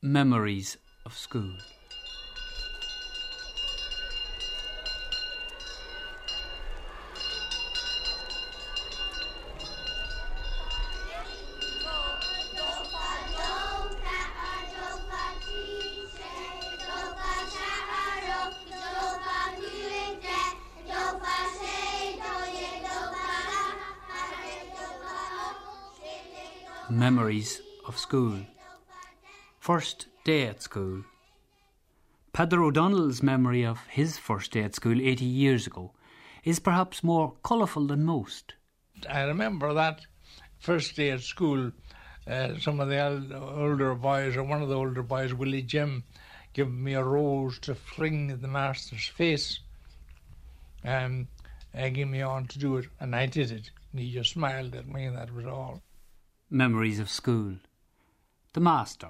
Memories of School. Memories of School. First day at school. Peadar O'Donnell's memory of his first day at school 80 years ago is perhaps more colourful than most. I remember that first day at school, uh, some of the older boys, or one of the older boys, Willie Jim, giving me a rose to fling at the master's face. Um, and gave me on to do it, and I did it. And he just smiled at me, and that was all. Memories of school. The master.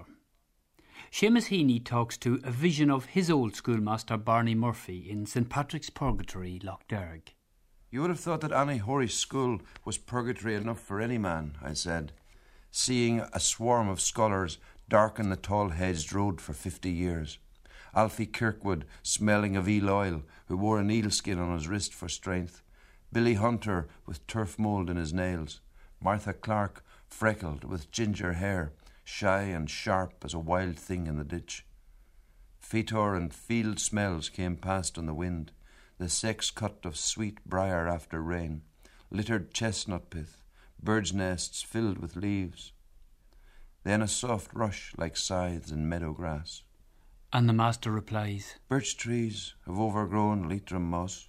Seamus Heaney talks to a vision of his old schoolmaster Barney Murphy in St Patrick's Purgatory, Lough Derg. You would have thought that Anahorish school was purgatory enough for any man, I said, seeing a swarm of scholars darken the tall hedged road for fifty years. Alfie Kirkwood, smelling of eel oil, who wore an eel skin on his wrist for strength. Billy Hunter, with turf mould in his nails. Martha Clark, freckled, with ginger hair, shy and sharp as a wild thing in the ditch. Fetor and field smells came past on the wind, the sex cut of sweet briar after rain, littered chestnut pith, birds' nests filled with leaves. Then a soft rush like scythes in meadow grass. And the master replies, Birch trees have overgrown Leitrim moss.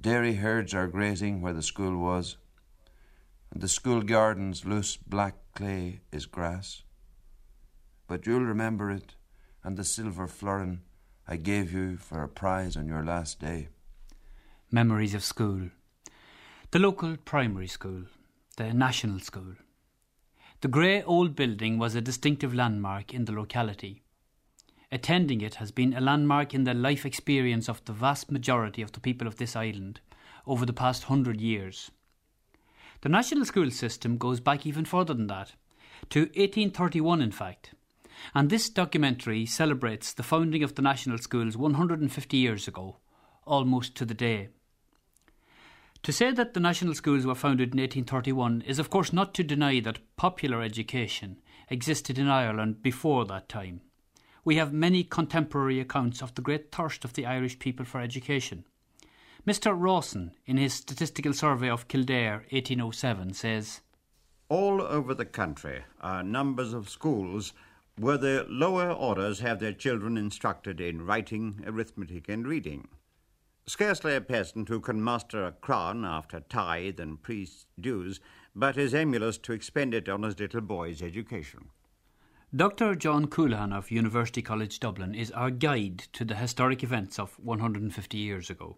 Dairy herds are grazing where the school was, and the school garden's loose black clay is grass. But you'll remember it, and the silver florin I gave you for a prize on your last day. Memories of school. The local primary school, the national school. The grey old building was a distinctive landmark in the locality. Attending it has been a landmark in the life experience of the vast majority of the people of this island over the past hundred years. The national school system goes back even further than that, to 1831 in fact, and this documentary celebrates the founding of the national schools 150 years ago, almost to the day. To say that the national schools were founded in 1831 is, of course, not to deny that popular education existed in Ireland before that time. We have many contemporary accounts of the great thirst of the Irish people for education. Mr. Rawson, in his statistical survey of Kildare 1807, says All over the country are numbers of schools where the lower orders have their children instructed in writing, arithmetic, and reading. Scarcely a peasant who can muster a crown after tithe and priest's dues, but is emulous to expend it on his little boy's education. Dr. John Coolahan of University College Dublin is our guide to the historic events of 150 years ago.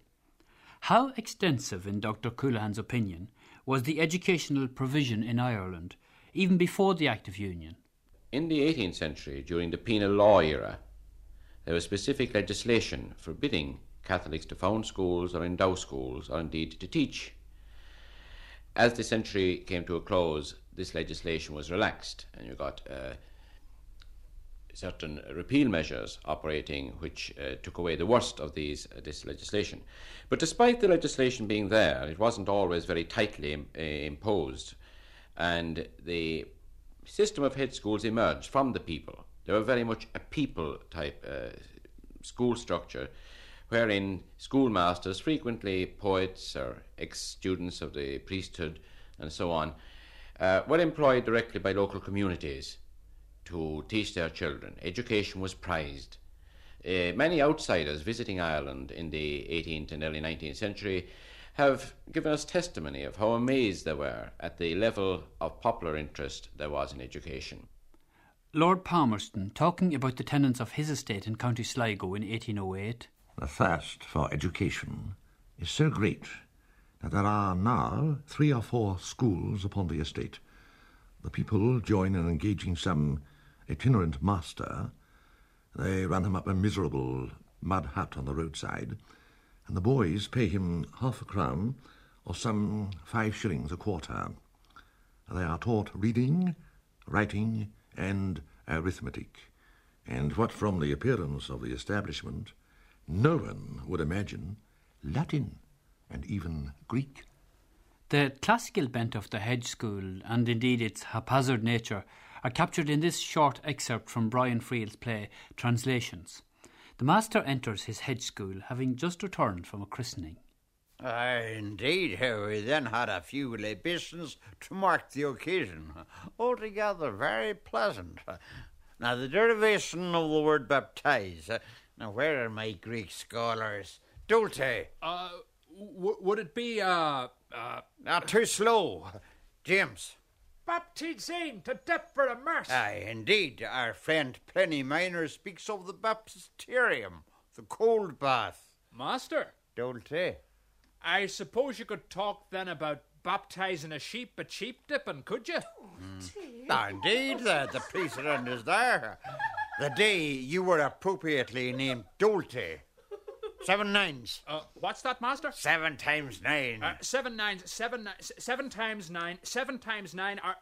How extensive, in Dr. Coolahan's opinion, was the educational provision in Ireland, even before the Act of Union? In the 18th century, during the penal law era, there was specific legislation forbidding Catholics to found schools or endow schools, or indeed to teach. As the century came to a close, this legislation was relaxed, and you got uh, certain repeal measures operating which uh, took away the worst of these uh, this legislation. But despite the legislation being there, it wasn't always very tightly uh, imposed, and the system of hedge schools emerged from the people. They were very much a people type uh, school structure, wherein schoolmasters, frequently poets or ex students of the priesthood and so on, uh, were employed directly by local communities to teach their children. Education was prized. Uh, many outsiders visiting Ireland in the 18th and early 19th century have given us testimony of how amazed they were at the level of popular interest there was in education. Lord Palmerston, talking about the tenants of his estate in County Sligo in 1808. The thirst for education is so great that there are now three or four schools upon the estate. The people join in engaging some itinerant master. They run him up a miserable mud hut on the roadside, and the boys pay him half a crown or some five shillings a quarter. They are taught reading, writing, and arithmetic, and what from the appearance of the establishment, no one would imagine Latin and even Greek. The classical bent of the hedge school, and indeed its haphazard nature, are captured in this short excerpt from Brian Friel's play Translations. The master enters his hedge school having just returned from a christening. Uh, indeed, we then had a few libations to mark the occasion. Altogether very pleasant. Now, the derivation of the word baptize. Now, where are my Greek scholars? Doalty. Uh, w- would it be, uh, uh. Not too slow. James. Baptizing to dip for immerse. Aye, indeed. Our friend Pliny Minor speaks of the baptisterium, the cold bath. Master. Doalty. I suppose you could talk then about baptizing a sheep at sheep dipping, could you? Mm. indeed, the, the precedent is there. The day you were appropriately named Doalty. Seven nines. Uh, what's that, Master? Seven times nine. Uh, seven nines. Seven, seven times nine. Seven times nine are.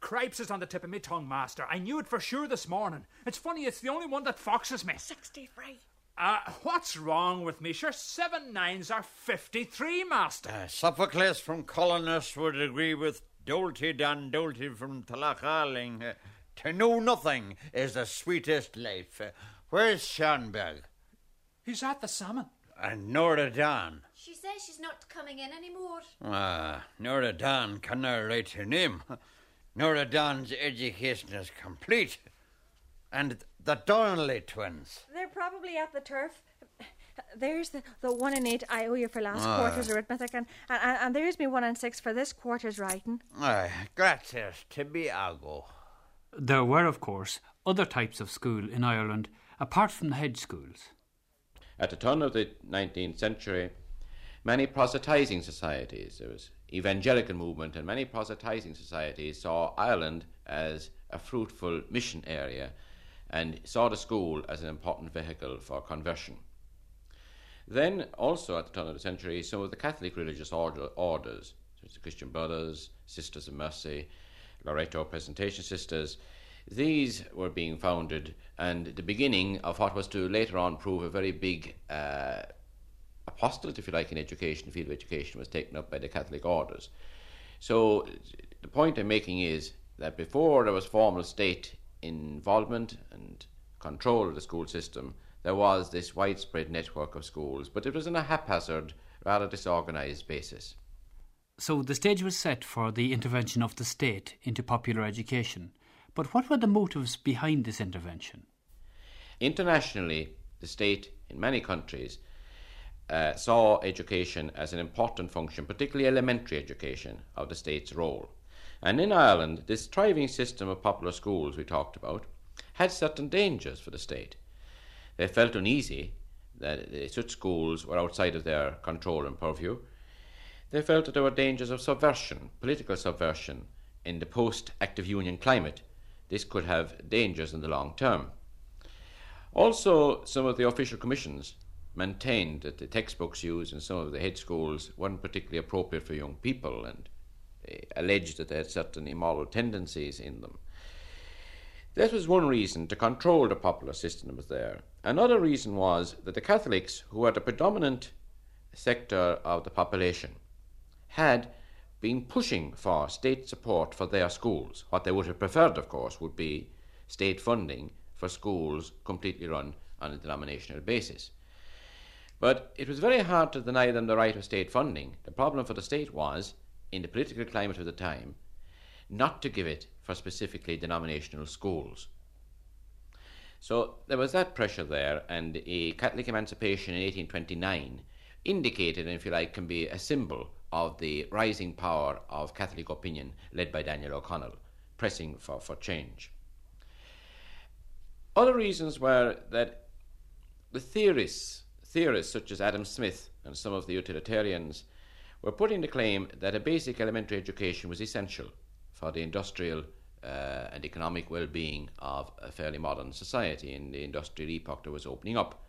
Cripes is on the tip of my tongue, Master. I knew it for sure this morning. It's funny, it's the only one that foxes me. Sixty-three. Uh, what's wrong with me? Sure, seven nines are fifty-three, Master. Uh, Sophocles from Colonus would agree with Doalty Dan Doalty from Talachaling. Uh, to know nothing is the sweetest life. Uh, where's Seán Beag? He's at the salmon. And Nora Dan. She says she's not coming in anymore. Ah, Nora Dan cannot write her name. Nora Dan's education is complete. And the Donnelly twins. They're probably at the turf. There's the, the one and eight I owe you for last ah. quarter's arithmetic, and, and, and there's me one and six for this quarter's writing. Ah, gracias, tibi ago. There were, of course, other types of school in Ireland apart from the hedge schools. At the turn of the 19th century, many proselytizing societies, there was evangelical movement, and many proselytizing societies saw Ireland as a fruitful mission area and saw the school as an important vehicle for conversion. Then, also at the turn of the century, some of the Catholic religious order, orders, such as the Christian Brothers, Sisters of Mercy, Loreto Presentation Sisters, these were being founded, and the beginning of what was to later on prove a very big uh, apostolate, if you like, in education, the field of education, was taken up by the Catholic orders. So, the point I'm making is that before there was formal state involvement and control of the school system, there was this widespread network of schools, but it was on a haphazard, rather disorganized basis. So the stage was set for the intervention of the state into popular education. But what were the motives behind this intervention? Internationally, the state in many countries uh, saw education as an important function, particularly elementary education, of the state's role. And in Ireland, this thriving system of popular schools we talked about had certain dangers for the state. They felt uneasy that such schools were outside of their control and purview. They felt that there were dangers of subversion, political subversion, in the post Act of Union climate. This could have dangers in the long term. Also, some of the official commissions maintained that the textbooks used in some of the hedge schools weren't particularly appropriate for young people and alleged that they had certain immoral tendencies in them. That was one reason to control the popular system was there. Another reason was that the Catholics, who were the predominant sector of the population, had been pushing for state support for their schools. What they would have preferred, of course, would be state funding for schools completely run on a denominational basis. But it was very hard to deny them the right of state funding. The problem for the state was in the political climate of the time not to give it for specifically denominational schools. So there was that pressure there, and a Catholic emancipation in 1829 indicated, if you like, can be a symbol of the rising power of Catholic opinion led by Daniel O'Connell, pressing for, for change. Other reasons were that the theorists, theorists such as Adam Smith and some of the utilitarians, were putting the claim that a basic elementary education was essential for the industrial uh, and economic well being of a fairly modern society in the industrial epoch that was opening up.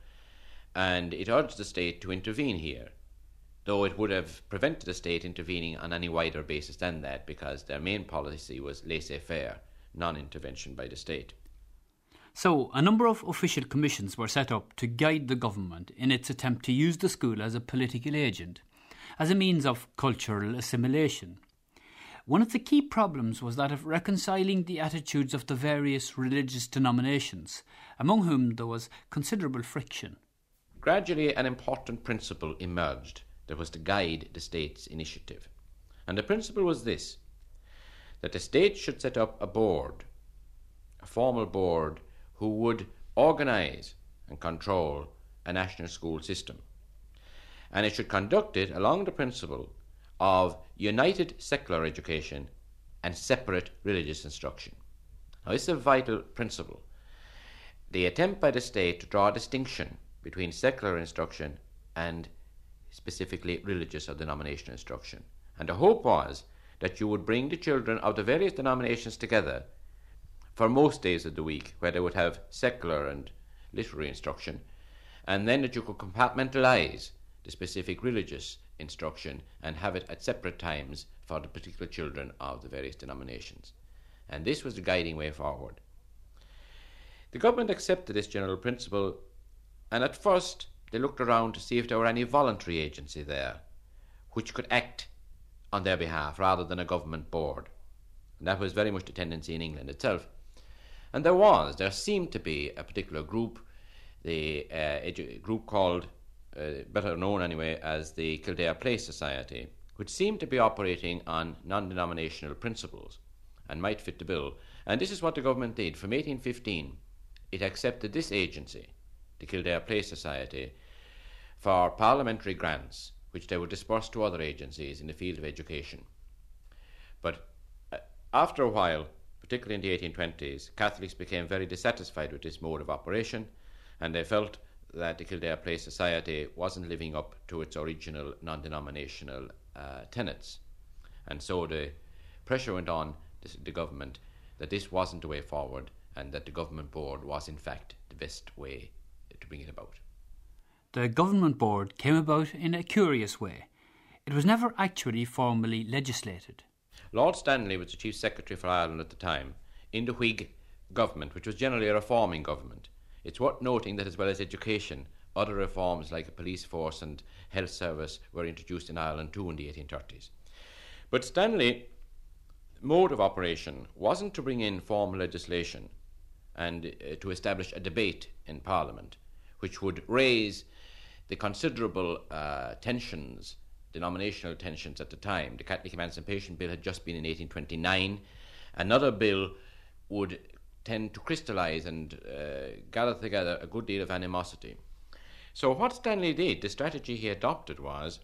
And it urged the state to intervene here, though it would have prevented the state intervening on any wider basis than that because their main policy was laissez faire, non intervention by the state. So, a number of official commissions were set up to guide the government in its attempt to use the school as a political agent, as a means of cultural assimilation. One of the key problems was that of reconciling the attitudes of the various religious denominations, among whom there was considerable friction. Gradually, an important principle emerged that was to guide the state's initiative. And the principle was this that the state should set up a board, a formal board, who would organise and control a national school system. And it should conduct it along the principle of united secular education and separate religious instruction. Now, is a vital principle. The attempt by the state to draw a distinction between secular instruction and specifically religious or denominational instruction. And the hope was that you would bring the children of the various denominations together for most days of the week, where they would have secular and literary instruction, and then that you could compartmentalize the specific religious instruction and have it at separate times for the particular children of the various denominations. And this was the guiding way forward. The government accepted this general principle, and at first they looked around to see if there were any voluntary agency there which could act on their behalf rather than a government board. And that was very much the tendency in England itself. And there was, there seemed to be a particular group, the uh, edu- group called uh, better known anyway as the Kildare Place Society, which seemed to be operating on non denominational principles and might fit the bill. And this is what the government did. From 1815, it accepted this agency, the Kildare Place Society, for parliamentary grants, which they would disperse to other agencies in the field of education. But uh, after a while, particularly in the 1820s, Catholics became very dissatisfied with this mode of operation, and they felt that the Kildare Place Society wasn't living up to its original non denominational uh, tenets. And so the pressure went on the government that this wasn't the way forward and that the government board was, in fact, the best way to bring it about. The government board came about in a curious way. It was never actually formally legislated. Lord Stanley was the Chief Secretary for Ireland at the time in the Whig government, which was generally a reforming government. It's worth noting that, as well as education, other reforms like a police force and health service were introduced in Ireland too in the 1830s. But Stanley mode of operation wasn't to bring in formal legislation and uh, to establish a debate in Parliament, which would raise the considerable uh, tensions, denominational tensions at the time. The Catholic Emancipation Bill had just been in 1829. Another bill would tend to crystallize and uh, gather together a good deal of animosity. So, what Stanley did, the strategy he adopted was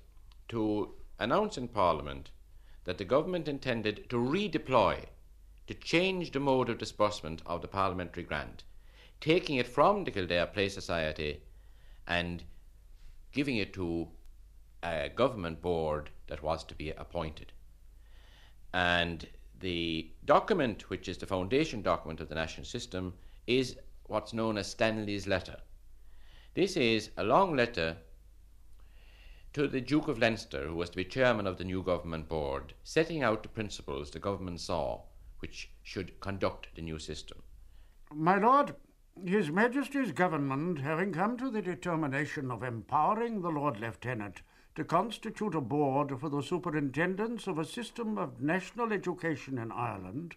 to announce in Parliament that the government intended to redeploy, to change the mode of disbursement of the parliamentary grant, taking it from the Kildare Place Society and giving it to a government board that was to be appointed. And the document, which is the foundation document of the national system, is what's known as Stanley's letter. This is a long letter to the Duke of Leinster, who was to be chairman of the new government board, setting out the principles the government saw which should conduct the new system. My Lord, His Majesty's government having come to the determination of empowering the Lord Lieutenant to constitute a board for the superintendence of a system of national education in Ireland,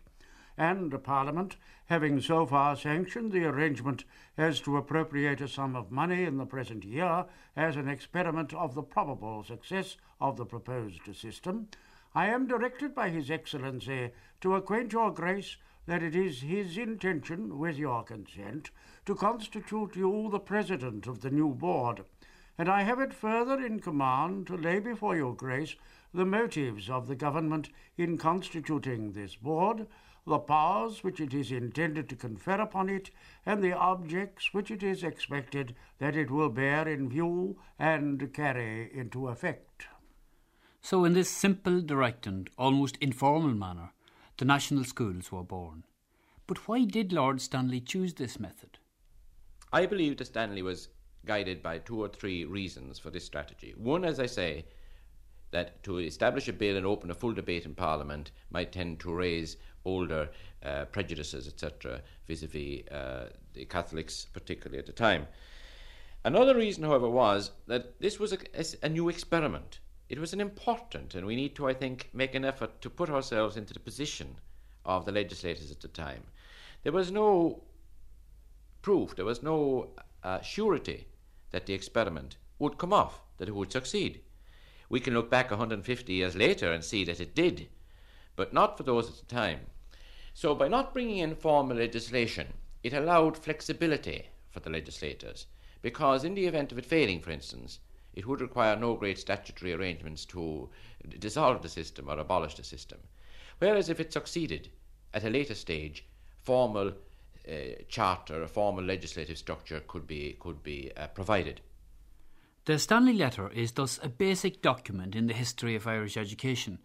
and Parliament having so far sanctioned the arrangement as to appropriate a sum of money in the present year as an experiment of the probable success of the proposed system, I am directed by His Excellency to acquaint Your Grace that it is his intention, with your consent, to constitute you the president of the new board, and I have it further in command to lay before your grace the motives of the government in constituting this board, the powers which it is intended to confer upon it, and the objects which it is expected that it will bear in view and carry into effect. So, in this simple, direct, and almost informal manner, the national schools were born. But why did Lord Stanley choose this method? I believe that Stanley was guided by two or three reasons for this strategy. One, as I say, that to establish a bill and open a full debate in Parliament might tend to raise older uh, prejudices, etc., vis a vis the Catholics, particularly at the time. Another reason, however, was that this was a, a, new experiment. It was an important, and we need to, I think, make an effort to put ourselves into the position of the legislators at the time. There was no proof, there was no uh, surety that the experiment would come off, that it would succeed. We can look back 150 years later and see that it did, but not for those at the time. So, by not bringing in formal legislation, it allowed flexibility for the legislators, because in the event of it failing, for instance, it would require no great statutory arrangements to dissolve the system or abolish the system. Whereas if it succeeded at a later stage, formal uh, charter, a formal legislative structure could be, could be uh, provided. The Stanley Letter is thus a basic document in the history of Irish education,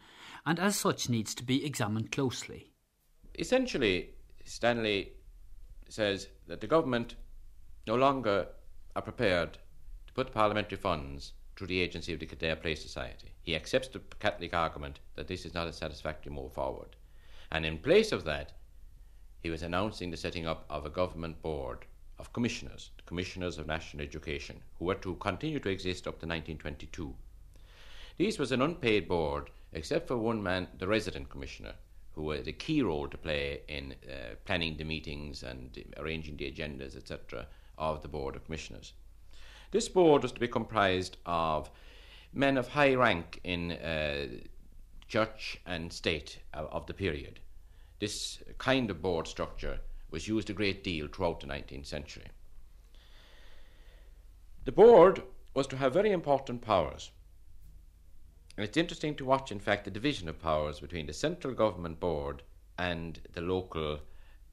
and as such needs to be examined closely. Essentially, Stanley says that the government no longer are prepared put parliamentary funds through the agency of the Kildare Place Society. He accepts the Catholic argument that this is not a satisfactory move forward. And in place of that, he was announcing the setting up of a government board of commissioners, the Commissioners of National Education, who were to continue to exist up to 1922. This was an unpaid board, except for one man, the resident commissioner, who had a key role to play in uh, planning the meetings and arranging the agendas, etc., of the Board of Commissioners. This board was to be comprised of men of high rank in uh, church and state of the period. This kind of board structure was used a great deal throughout the 19th century. The board was to have very important powers. And it's interesting to watch, in fact, the division of powers between the central government board and the local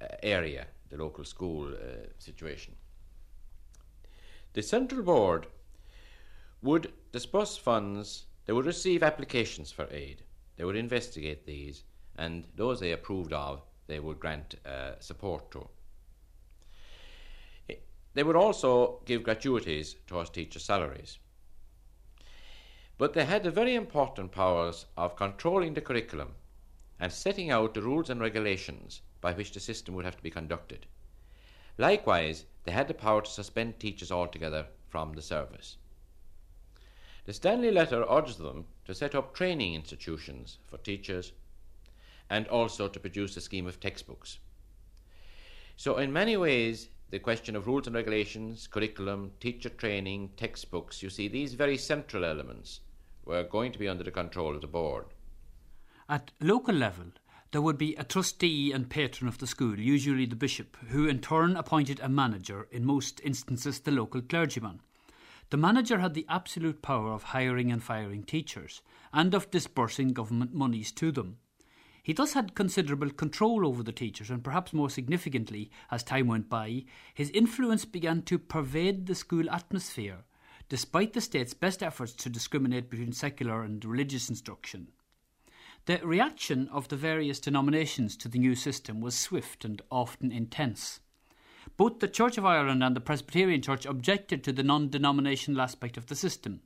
uh, area, the local school uh, situation. The central board would disburse funds, they would receive applications for aid, they would investigate these, and those they approved of, they would grant uh, support to. They would also give gratuities towards teacher salaries. But they had the very important powers of controlling the curriculum and setting out the rules and regulations by which the system would have to be conducted. Likewise, they had the power to suspend teachers altogether from the service. The Stanley letter urged them to set up training institutions for teachers and also to produce a scheme of textbooks. So, in many ways, the question of rules and regulations, curriculum, teacher training, textbooks, you see, these very central elements were going to be under the control of the board. At local level, there would be a trustee and patron of the school, usually the bishop, who in turn appointed a manager, in most instances the local clergyman. The manager had the absolute power of hiring and firing teachers, and of disbursing government monies to them. He thus had considerable control over the teachers, and perhaps more significantly, as time went by, his influence began to pervade the school atmosphere, despite the state's best efforts to discriminate between secular and religious instruction. The reaction of the various denominations to the new system was swift and often intense. Both the Church of Ireland and the Presbyterian Church objected to the non denominational aspect of the system.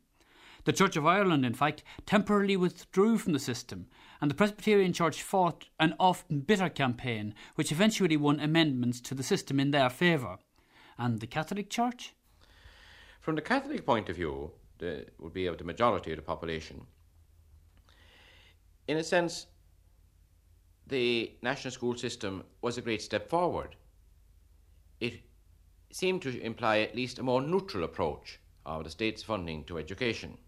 The Church of Ireland, in fact, temporarily withdrew from the system, and the Presbyterian Church fought an often bitter campaign, which eventually won amendments to the system in their favour. And the Catholic Church? From the Catholic point of view, the, would be of the majority of the population. In a sense, the national school system was a great step forward. It seemed to imply at least a more neutral approach of the state's funding to education.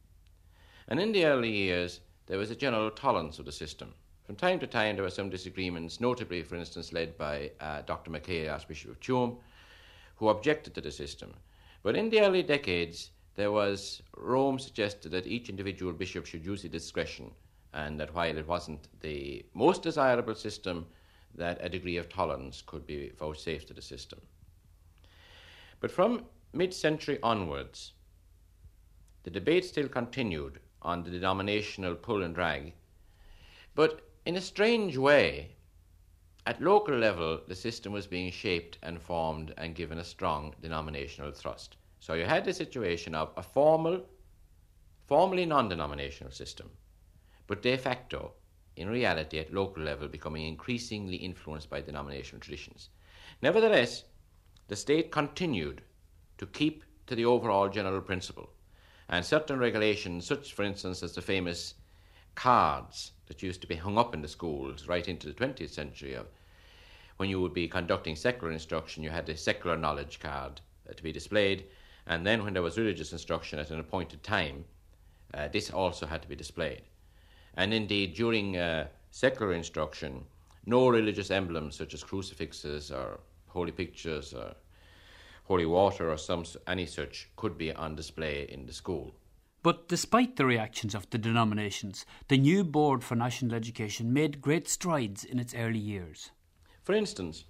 And in the early years, there was a general tolerance of the system. From time to time, there were some disagreements, notably, for instance, led by uh, Dr. MacHale, Archbishop of Tuam, who objected to the system. But in the early decades, there was Rome suggested that each individual bishop should use his discretion, and that while it wasn't the most desirable system, that a degree of tolerance could be vouchsafed to the system. But from mid century onwards, the debate still continued on the denominational pull and drag. But in a strange way, at local level, the system was being shaped and formed and given a strong denominational thrust. So you had the situation of a formal, formally non denominational system, but de facto in reality at local level becoming increasingly influenced by denominational traditions. Nevertheless, the state continued to keep to the overall general principle, and certain regulations, such for instance as the famous cards that used to be hung up in the schools right into the 20th century of when you would be conducting secular instruction, you had a secular knowledge card uh, to be displayed, and then when there was religious instruction at an appointed time, uh, this also had to be displayed. And indeed, during uh, secular instruction, no religious emblems such as crucifixes or holy pictures or holy water or some any such could be on display in the school. But despite the reactions of the denominations, the new Board for National Education made great strides in its early years. For instance,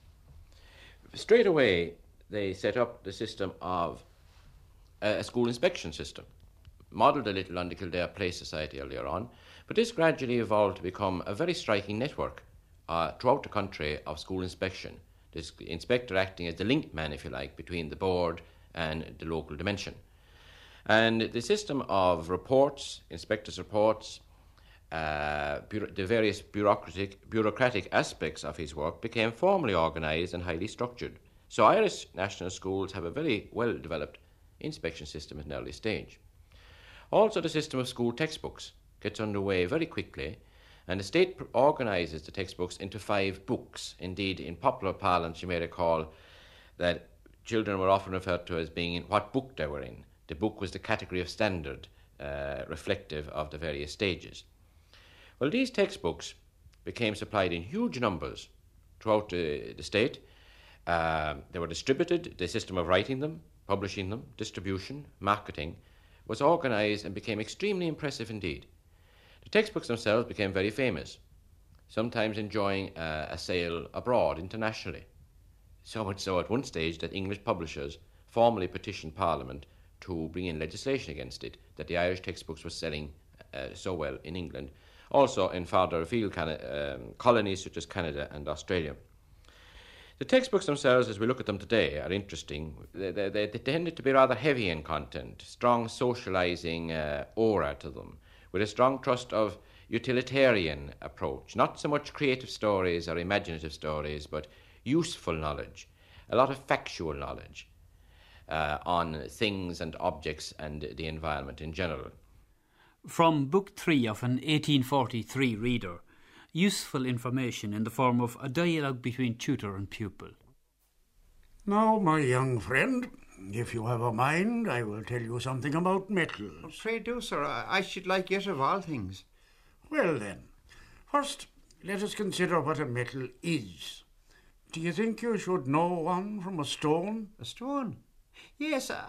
straight away they set up the system of a school inspection system, modelled a little on the Kildare Place Society earlier on, but this gradually evolved to become a very striking network uh, throughout the country of school inspection. This inspector acting as the link man, if you like, between the board and the local dimension. And the system of reports, inspectors' reports, uh, the various bureaucratic, bureaucratic aspects of his work became formally organised and highly structured. So Irish national schools have a very well developed inspection system at an early stage. Also, the system of school textbooks gets underway very quickly, and the state organises the textbooks into five books. Indeed, in popular parlance, you may recall that children were often referred to as being in what book they were in. The book was the category of standard, uh, reflective of the various stages. Well, these textbooks became supplied in huge numbers throughout the, the state. Uh, they were distributed, the system of writing them, publishing them, distribution, marketing was organised and became extremely impressive indeed. Textbooks themselves became very famous, sometimes enjoying uh, a sale abroad internationally. So much so at one stage that English publishers formally petitioned Parliament to bring in legislation against it, that the Irish textbooks were selling uh, so well in England, also in farther afield um, colonies such as Canada and Australia. The textbooks themselves, as we look at them today, are interesting. They, they, they tended to be rather heavy in content, strong socializing uh, aura to them with a strong trust of utilitarian approach, not so much creative stories or imaginative stories, but useful knowledge, a lot of factual knowledge uh, on things and objects and the environment in general. From Book 3 of an 1843 reader, useful information in the form of a dialogue between tutor and pupil. Now, my young friend, if you have a mind, I will tell you something about metals. Oh, pray do, sir. I should like it of all things. Well, then, first, let us consider what a metal is. Do you think you should know one from a stone? A stone? Yes, uh,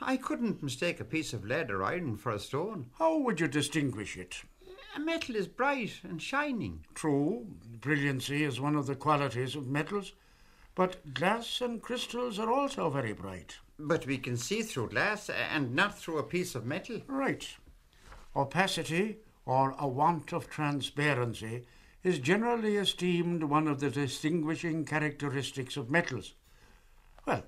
I couldn't mistake a piece of lead or iron for a stone. How would you distinguish it? A metal is bright and shining. True, brilliancy is one of the qualities of metals, but glass and crystals are also very bright. But we can see through glass and not through a piece of metal. Right. Opacity, or a want of transparency, is generally esteemed one of the distinguishing characteristics of metals. Well,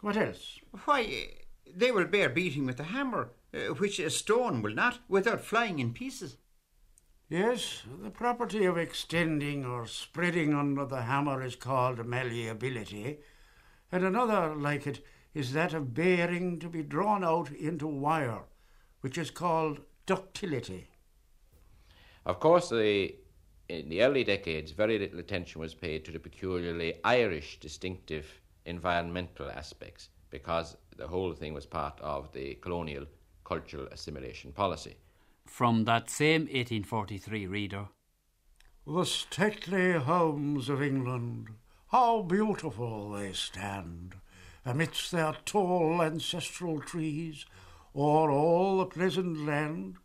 what else? Why, they will bear beating with a hammer, uh, which a stone will not, without flying in pieces. Yes, the property of extending or spreading under the hammer is called malleability, and another like it is that of bearing to be drawn out into wire, which is called ductility. Of course, the, in the early decades, very little attention was paid to the peculiarly Irish distinctive environmental aspects because the whole thing was part of the colonial cultural assimilation policy. From that same 1843 reader The stately homes of England, how beautiful they stand, amidst their tall ancestral trees, o'er all the pleasant land.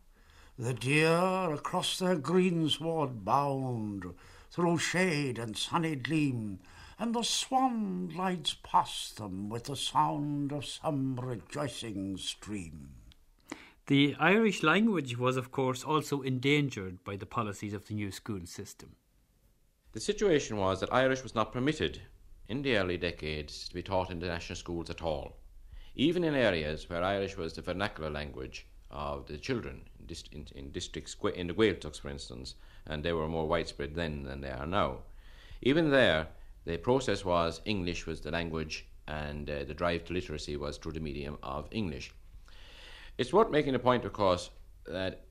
The deer across their greensward bound, through shade and sunny gleam, and the swan glides past them with the sound of some rejoicing stream. The Irish language was, of course, also endangered by the policies of the new school system. The situation was that Irish was not permitted in the early decades to be taught in the national schools at all, even in areas where Irish was the vernacular language of the children in, dist- in, in districts, in the Gaeltachts, for instance, and they were more widespread then than they are now. Even there, the process was English was the language, and uh, the drive to literacy was through the medium of English. It's worth making a point, of course, that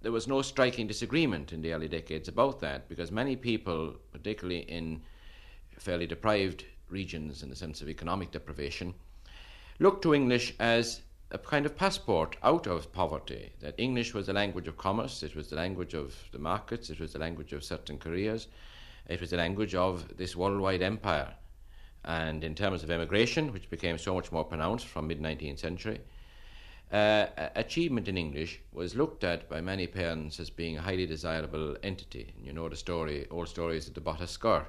there was no striking disagreement in the early decades about that because many people, particularly in fairly deprived regions in the sense of economic deprivation, looked to English as a kind of passport out of poverty. That English was the language of commerce, it was the language of the markets, it was the language of certain careers, it was the language of this worldwide empire. And in terms of immigration, which became so much more pronounced from mid 19th century, uh, achievement in English was looked at by many parents as being a highly desirable entity. And you know the story, old stories of the bata scóir,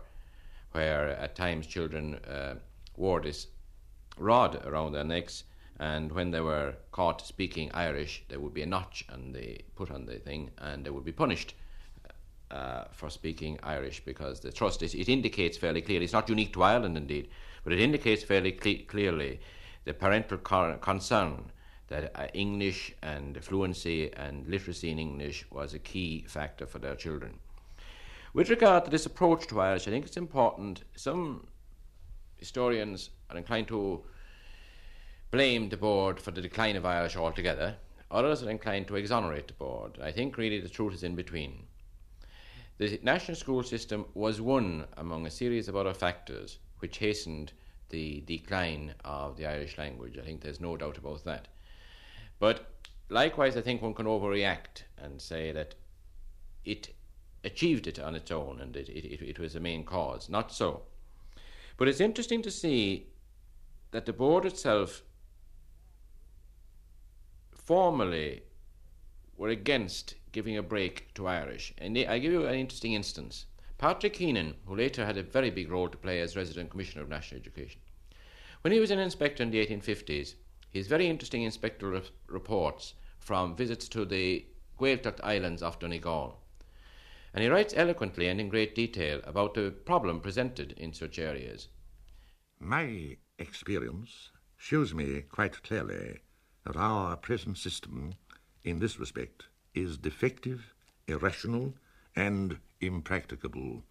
where at times children uh, wore this rod around their necks, and when they were caught speaking Irish, there would be a notch and they put on the thing, and they would be punished. Uh, for speaking Irish, because the trust is, it indicates fairly clearly, it's not unique to Ireland indeed, but it indicates fairly cle- clearly the parental concern that uh, English and fluency and literacy in English was a key factor for their children. With regard to this approach to Irish, I think it's important. Some historians are inclined to blame the board for the decline of Irish altogether. Others are inclined to exonerate the board. I think really the truth is in between. The national school system was one among a series of other factors which hastened the decline of the Irish language. I think there's no doubt about that. But likewise, I think one can overreact and say that it achieved it on its own and it, it, it was the main cause. Not so. But it's interesting to see that the board itself formally were against giving a break to Irish. And I'll give you an interesting instance. Patrick Keenan, who later had a very big role to play as resident commissioner of national education, when he was an inspector in the 1850s, his very interesting inspectoral reports from visits to the Gaeltacht Islands off Donegal. And he writes eloquently and in great detail about the problem presented in such areas. My experience shows me quite clearly that our present system, in this respect, is defective, irrational, and impracticable.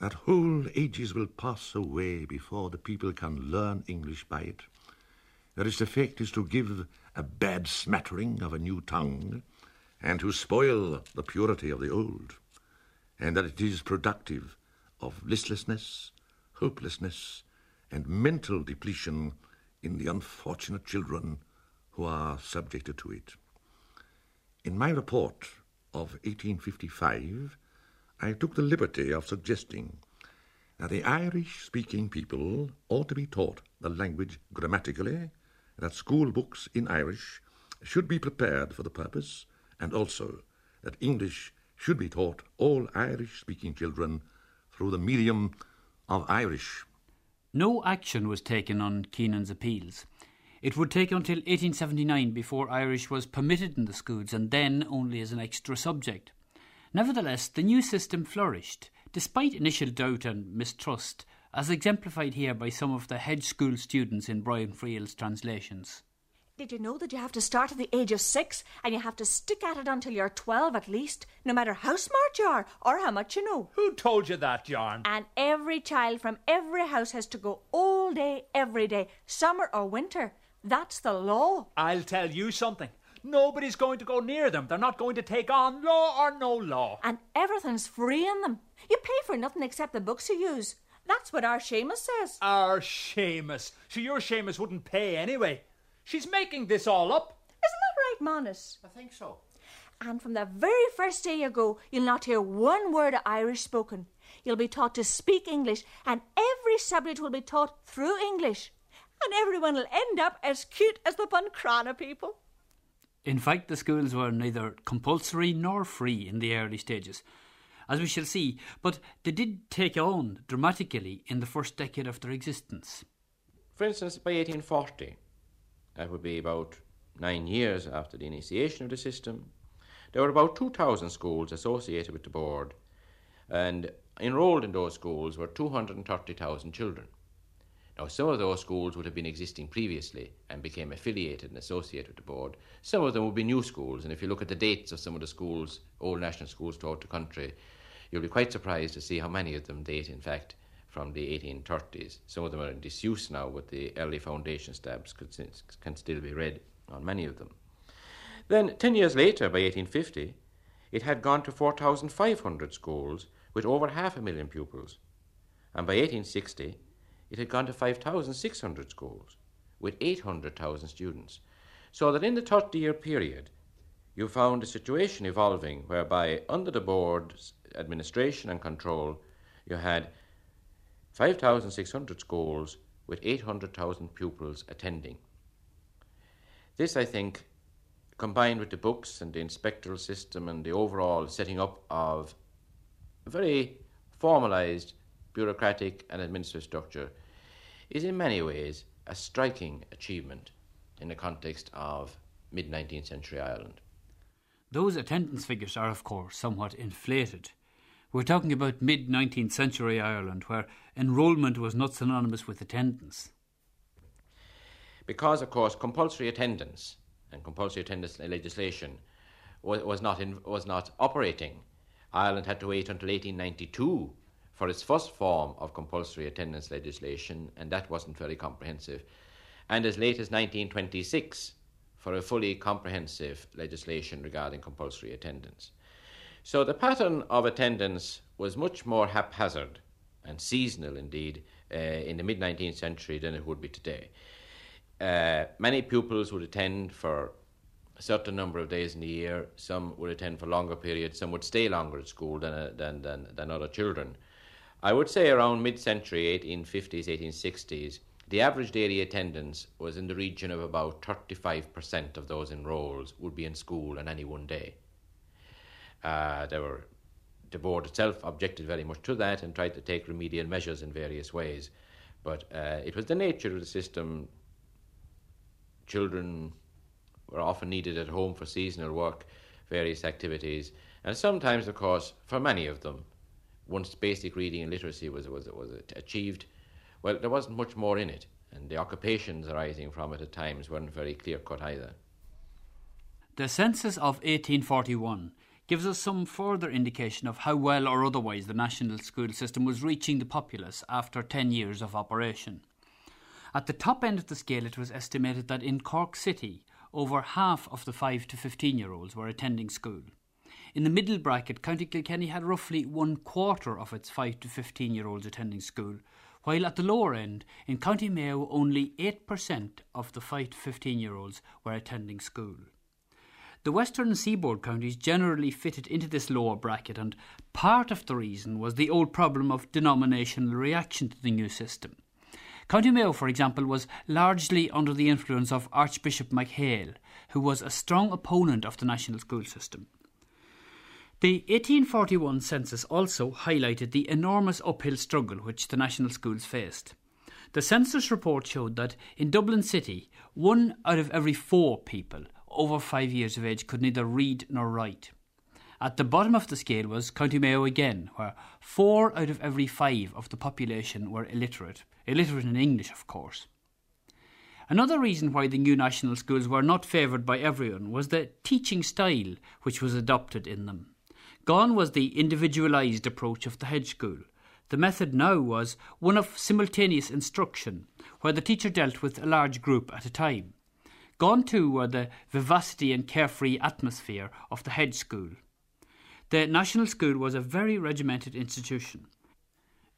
That whole ages will pass away before the people can learn English by it that its effect is to give a bad smattering of a new tongue, and to spoil the purity of the old, and that it is productive of listlessness, hopelessness, and mental depletion in the unfortunate children who are subjected to it. In my report of 1855, I took the liberty of suggesting that the Irish speaking people ought to be taught the language grammatically that school books in Irish should be prepared for the purpose, and also that English should be taught all Irish speaking children through the medium of Irish. No action was taken on Keenan's appeals. It would take until 1879 before Irish was permitted in the schools, and then only as an extra subject. Nevertheless, the new system flourished, despite initial doubt and mistrust as exemplified here by some of the hedge school students in Brian Friel's translations. Did you know that you have to start at the age of six and you have to stick at it until you're 12 at least, no matter how smart you are or how much you know? Who told you that, Yarn? And every child from every house has to go all day, every day, summer or winter. That's the law. I'll tell you something. Nobody's going to go near them. They're not going to take on law or no law. And everything's free in them. You pay for nothing except the books you use. That's what our Seamus says. Our Seamus. So your Seamus wouldn't pay anyway. She's making this all up. Isn't that right, Manus? I think so. And from the very first day you go, you'll not hear one word of Irish spoken. You'll be taught to speak English, and every subject will be taught through English. And everyone will end up as cute as the Buncrana people. In fact, the schools were neither compulsory nor free in the early stages as we shall see, but they did take on dramatically in the first decade of their existence. For instance, by 1840, that would be about nine years after the initiation of the system, there were about 2,000 schools associated with the board, and enrolled in those schools were 230,000 children. Now, some of those schools would have been existing previously and became affiliated and associated with the board. Some of them would be new schools, and if you look at the dates of some of the schools, old national schools throughout the country, you'll be quite surprised to see how many of them date, in fact, from the 1830s. Some of them are in disuse now, but the early foundation stabs can still be read on many of them. Then, ten years later, by 1850, it had gone to 4,500 schools with over half a million pupils. And by 1860, it had gone to 5,600 schools with 800,000 students. So that in the 30 year period, you found a situation evolving whereby, under the board's administration and control, you had 5,600 schools with 800,000 pupils attending. This, I think, combined with the books and the inspectoral system and the overall setting up of a very formalized bureaucratic and administrative structure, is in many ways a striking achievement in the context of mid 19th century Ireland. Those attendance figures are, of course, somewhat inflated. We're talking about mid 19th century Ireland, where enrolment was not synonymous with attendance. Because, of course, compulsory attendance and compulsory attendance legislation was, was, not, in, was not operating. Ireland had to wait until 1892 for its first form of compulsory attendance legislation, and that wasn't very comprehensive, and as late as 1926 for a fully comprehensive legislation regarding compulsory attendance. So the pattern of attendance was much more haphazard and seasonal indeed uh, in the mid 19th century than it would be today. Uh, many pupils would attend for a certain number of days in the year. Some would attend for longer periods. Some would stay longer at school than, uh, than, than, than other children. I would say around mid century, 1850s, 1860s, the average daily attendance was in the region of about 35% of those enrolled would be in school on any one day. Uh, there were, the board itself objected very much to that and tried to take remedial measures in various ways. But uh, it was the nature of the system children were often needed at home for seasonal work, various activities, and sometimes, of course, for many of them, once basic reading and literacy was, was, was achieved, well, there wasn't much more in it, and the occupations arising from it at times weren't very clear cut either. The census of 1841 gives us some further indication of how well or otherwise the national school system was reaching the populace after 10 years of operation. At the top end of the scale, it was estimated that in Cork City, over half of the 5 to 15 year olds were attending school. In the middle bracket, County Kilkenny had roughly one quarter of its 5 to 15 year olds attending school, while at the lower end, in County Mayo, only 8% of the 5 to 15 year olds were attending school. The western seaboard counties generally fitted into this lower bracket, and part of the reason was the old problem of denominational reaction to the new system. County Mayo, for example, was largely under the influence of Archbishop MacHale, who was a strong opponent of the national school system. The 1841 census also highlighted the enormous uphill struggle which the national schools faced. The census report showed that in Dublin City, one out of every four people over five years of age could neither read nor write. At the bottom of the scale was County Mayo again, where four out of every five of the population were illiterate, illiterate in English, of course. Another reason why the new national schools were not favoured by everyone was the teaching style which was adopted in them. Gone was the individualised approach of the hedge school. The method now was one of simultaneous instruction, where the teacher dealt with a large group at a time. Gone too were uh, the vivacity and carefree atmosphere of the hedge school. The national school was a very regimented institution.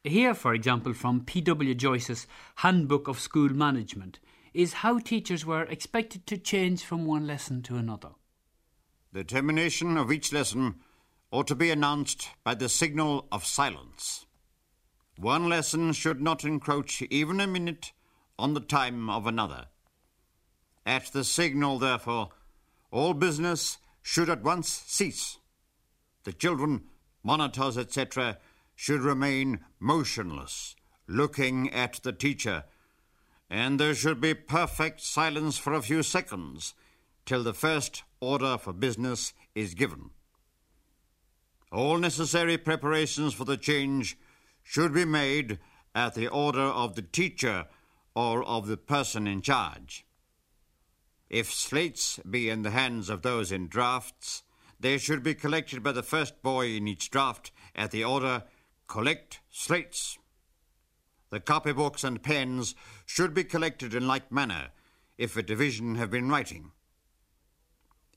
Here, for example, from P.W. Joyce's Handbook of School Management, is how teachers were expected to change from one lesson to another. The termination of each lesson ought to be announced by the signal of silence. One lesson should not encroach even a minute on the time of another. At the signal, therefore, all business should at once cease. The children, monitors, etc., should remain motionless, looking at the teacher, and there should be perfect silence for a few seconds till the first order for business is given. All necessary preparations for the change should be made at the order of the teacher or of the person in charge. If slates be in the hands of those in drafts, they should be collected by the first boy in each draft at the order collect slates. The copybooks and pens should be collected in like manner if a division have been writing.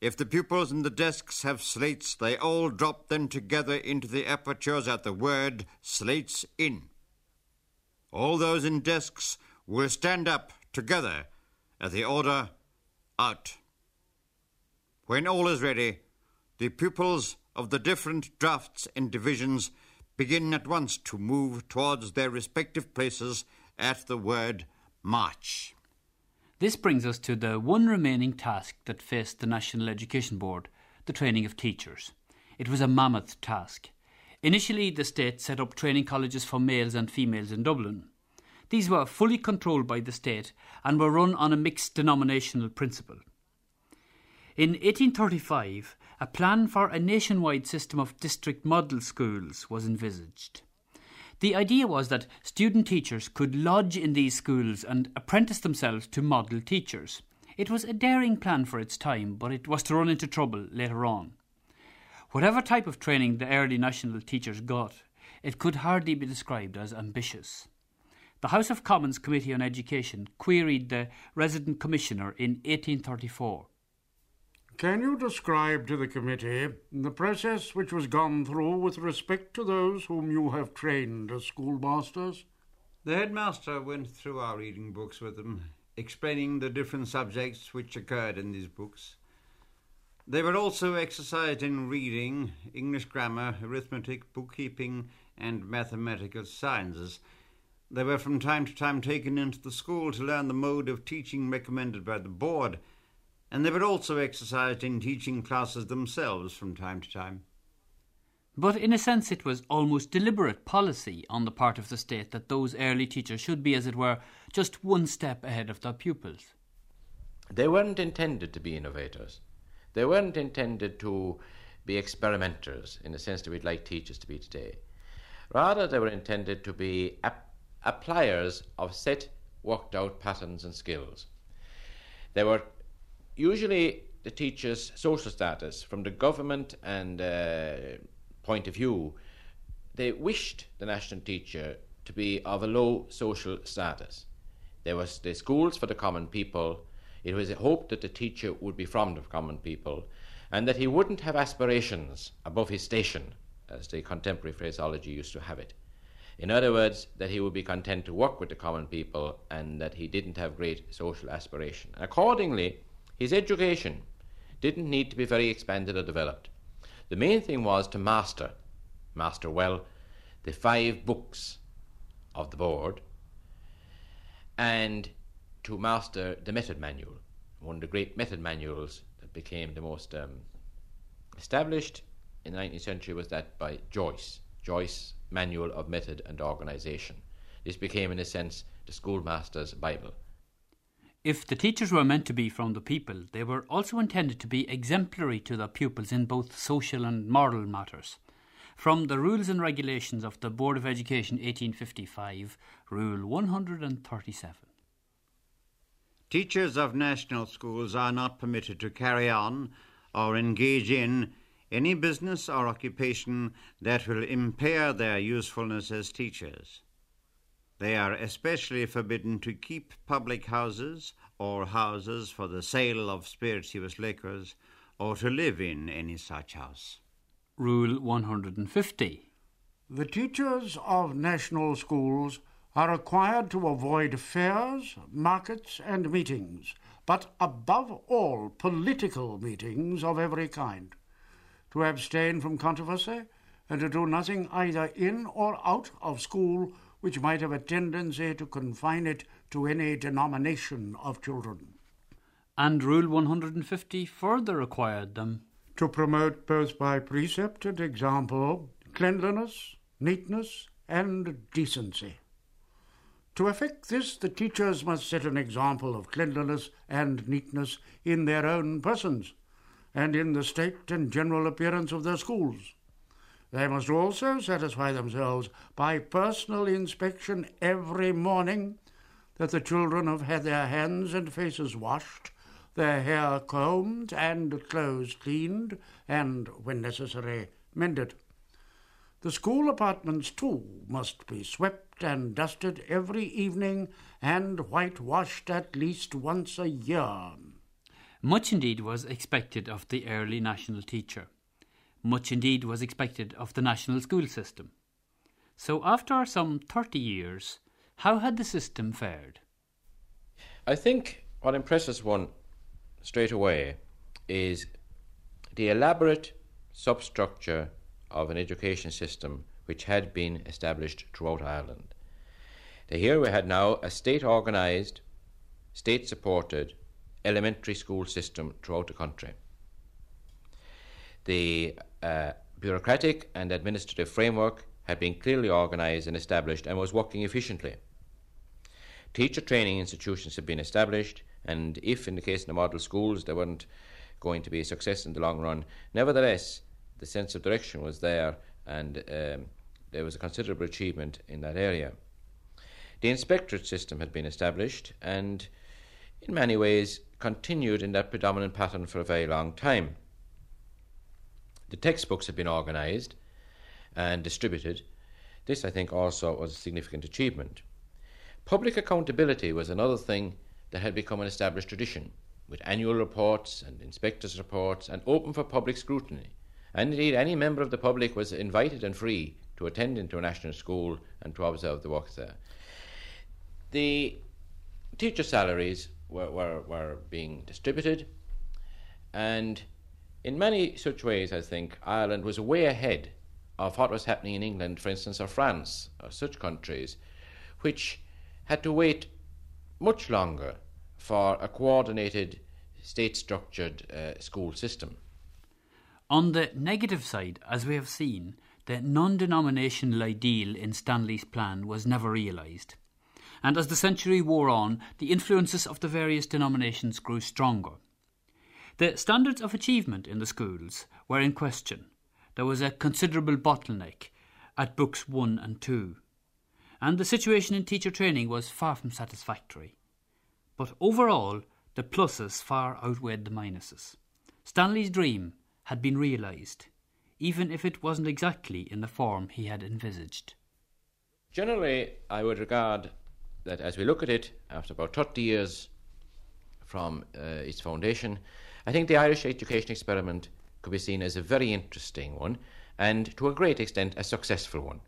If the pupils in the desks have slates, they all drop them together into the apertures at the word slates in. All those in desks will stand up together at the order out. When all is ready, the pupils of the different drafts and divisions begin at once to move towards their respective places at the word march. This brings us to the one remaining task that faced the National Education Board the training of teachers. It was a mammoth task. Initially, the state set up training colleges for males and females in Dublin. These were fully controlled by the state and were run on a mixed denominational principle. In 1835, a plan for a nationwide system of district model schools was envisaged. The idea was that student teachers could lodge in these schools and apprentice themselves to model teachers. It was a daring plan for its time, but it was to run into trouble later on. Whatever type of training the early national teachers got, it could hardly be described as ambitious. The House of Commons Committee on Education queried the resident commissioner in 1834. Can you describe to the committee the process which was gone through with respect to those whom you have trained as schoolmasters? The headmaster went through our reading books with them, explaining the different subjects which occurred in these books. They were also exercised in reading, English grammar, arithmetic, bookkeeping, and mathematical sciences. They were from time to time taken into the school to learn the mode of teaching recommended by the board, and they were also exercised in teaching classes themselves from time to time. But in a sense, it was almost deliberate policy on the part of the state that those early teachers should be, as it were, just one step ahead of their pupils. They weren't intended to be innovators. They weren't intended to be experimenters in the sense that we'd like teachers to be today. Rather, they were intended to be ap- appliers of set, worked out patterns and skills. They were usually the teacher's social status from the government and uh, point of view, they wished the national teacher to be of a low social status. There was the schools for the common people. It was hoped that the teacher would be from the common people and that he wouldn't have aspirations above his station, as the contemporary phraseology used to have it. In other words, that he would be content to work with the common people and that he didn't have great social aspiration. Accordingly, his education didn't need to be very expanded or developed. The main thing was to master, master well, the five books of the board and to master the method manual, one of the great method manuals that became the most um, established in the 19th century was that by Joyce, Joyce Manual of Method and Organization. This became, in a sense, the schoolmaster's Bible. If the teachers were meant to be from the people, they were also intended to be exemplary to their pupils in both social and moral matters. From the Rules and Regulations of the Board of Education 1855, Rule 137. Teachers of national schools are not permitted to carry on or engage in any business or occupation that will impair their usefulness as teachers. They are especially forbidden to keep public houses or houses for the sale of spirituous liquors or to live in any such house. Rule 150. The teachers of national schools are required to avoid fairs, markets, and meetings, but above all political meetings of every kind, to abstain from controversy, and to do nothing either in or out of school which might have a tendency to confine it to any denomination of children. And Rule 150 further required them to promote both by precept and example cleanliness, neatness, and decency. To effect this, the teachers must set an example of cleanliness and neatness in their own persons, and in the state and general appearance of their schools. They must also satisfy themselves by personal inspection every morning that the children have had their hands and faces washed, their hair combed and clothes cleaned, and, when necessary, mended. The school apartments, too, must be swept and dusted every evening and whitewashed at least once a year. Much indeed was expected of the early national teacher. Much indeed was expected of the national school system. So, after some 30 years, how had the system fared? I think what impresses one straight away is the elaborate substructure of an education system which had been established throughout Ireland. here we had now a state organised, state supported elementary school system throughout the country. The uh, bureaucratic and administrative framework had been clearly organised and established and was working efficiently. Teacher training institutions had been established, and if, in the case of the model schools, they weren't going to be a success in the long run, nevertheless, the sense of direction was there, and um, there was a considerable achievement in that area. The inspectorate system had been established, and in many ways continued in that predominant pattern for a very long time. The textbooks had been organised and distributed. This, I think, also was a significant achievement. Public accountability was another thing that had become an established tradition, with annual reports and inspectors' reports and open for public scrutiny. And indeed, any member of the public was invited and free to attend international school and to observe the work there. The teacher salaries were, were, were being distributed, and in many such ways, I think Ireland was way ahead of what was happening in England, for instance, or France, or such countries, which had to wait much longer for a coordinated, state structured uh, school system. On the negative side, as we have seen, the non denominational ideal in Stanley's plan was never realised. And as the century wore on, the influences of the various denominations grew stronger. The standards of achievement in the schools were in question. There was a considerable bottleneck at books 1 and 2. And the situation in teacher training was far from satisfactory. But overall, the pluses far outweighed the minuses. Stanley's dream had been realised, even if it wasn't exactly in the form he had envisaged. Generally, I would regard that as we look at it, after about 30 years from uh, its foundation, I think the Irish education experiment could be seen as a very interesting one and to a great extent a successful one,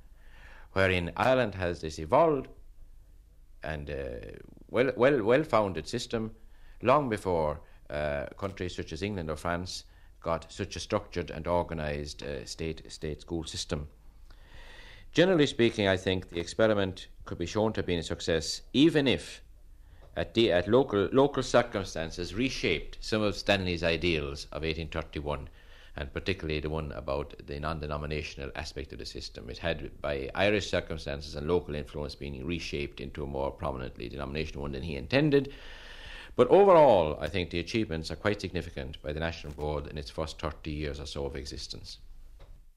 wherein Ireland has this evolved and uh, well, well, well-founded system long before uh, countries such as England or France got such a structured and organised uh, state state school system. Generally speaking, I think the experiment could be shown to have been a success, even if at, the, at local, local circumstances reshaped some of Stanley's ideals of 1831, and particularly the one about the non denominational aspect of the system. It had, by Irish circumstances and local influence, been reshaped into a more prominently denominational one than he intended. But overall, I think the achievements are quite significant by the National Board in its first 30 years or so of existence.